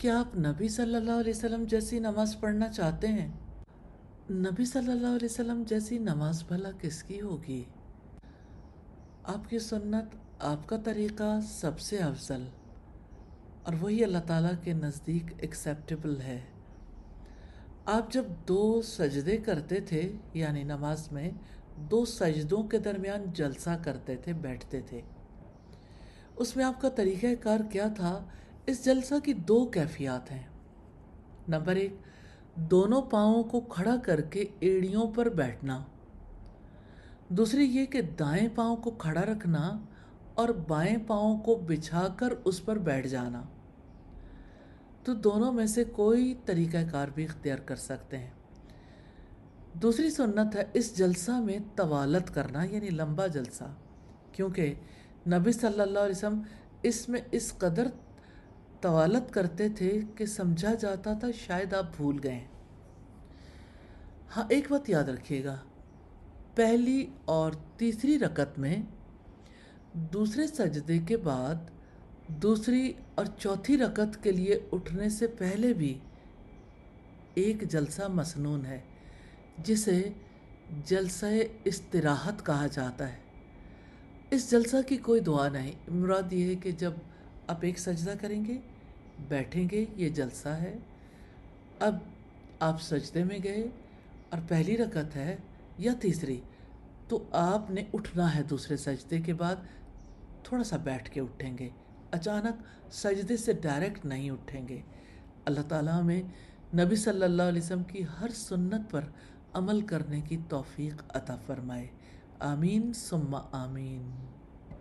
क्या आप नबी सल्लल्लाहु अलैहि वसल्लम जैसी नमाज़ पढ़ना चाहते हैं? नबी सल्लल्लाहु अलैहि वसल्लम जैसी नमाज़ भला किसकी होगी? आपकी सुन्नत, आपका तरीक़ा सबसे अफजल। और वही अल्लाह ताला के नज़दीक एक्सेप्टेबल है। आप जब दो सजदे करते थे, यानी नमाज़ में, दो सजदों के दरमियान जलसा करते थे, बैठते थे। उसमें आपका तरीक़ाकार क्या था इस जलसा की दो कैफियत हैं। नंबर एक, दोनों पाँवों को खड़ा करके एड़ियों पर बैठना। दूसरी, ये कि दाएँ पाँव को खड़ा रखना और बाएँ पाँव को बिछाकर उस पर बैठ जाना। तो दोनों में से कोई तरीक़ाकार भी इख्तियार कर सकते हैं। दूसरी सुन्नत है, इस जलसा में तवालत करना, यानी लंबा जलसा। क्योंकि नबी सल्लल्लाहु अलैहि वसल्लम इसमें इस कदर तवालत करते थे कि समझा जाता था, शायद आप भूल गए। हाँ एक बात याद रखिएगा। पहली और तीसरी रकत में दूसरे सजदे के बाद दूसरी और चौथी रकत के लिए उठने से पहले भी एक जलसा मसनून है, जिसे जलसा इस्तराहत कहा जाता है। इस जलसा की कोई दुआ नहीं। मुराद ये है कि जब आप एक सजदा करेंगे, बैठेंगे, ये जलसा है। अब आप सजदे में गए और पहली रकत है या तीसरी तो आपने उठना है दूसरे सजदे के बाद थोड़ा सा बैठ के उठेंगे। अचानक सजदे से डायरेक्ट नहीं उठेंगे। अल्लाह ताला हमें नबी सल्लल्लाहु अलैहि वसल्लम की हर सुन्नत पर अमल करने की तौफीक अता फरमाए। आमीन, सुम्मा आमीन।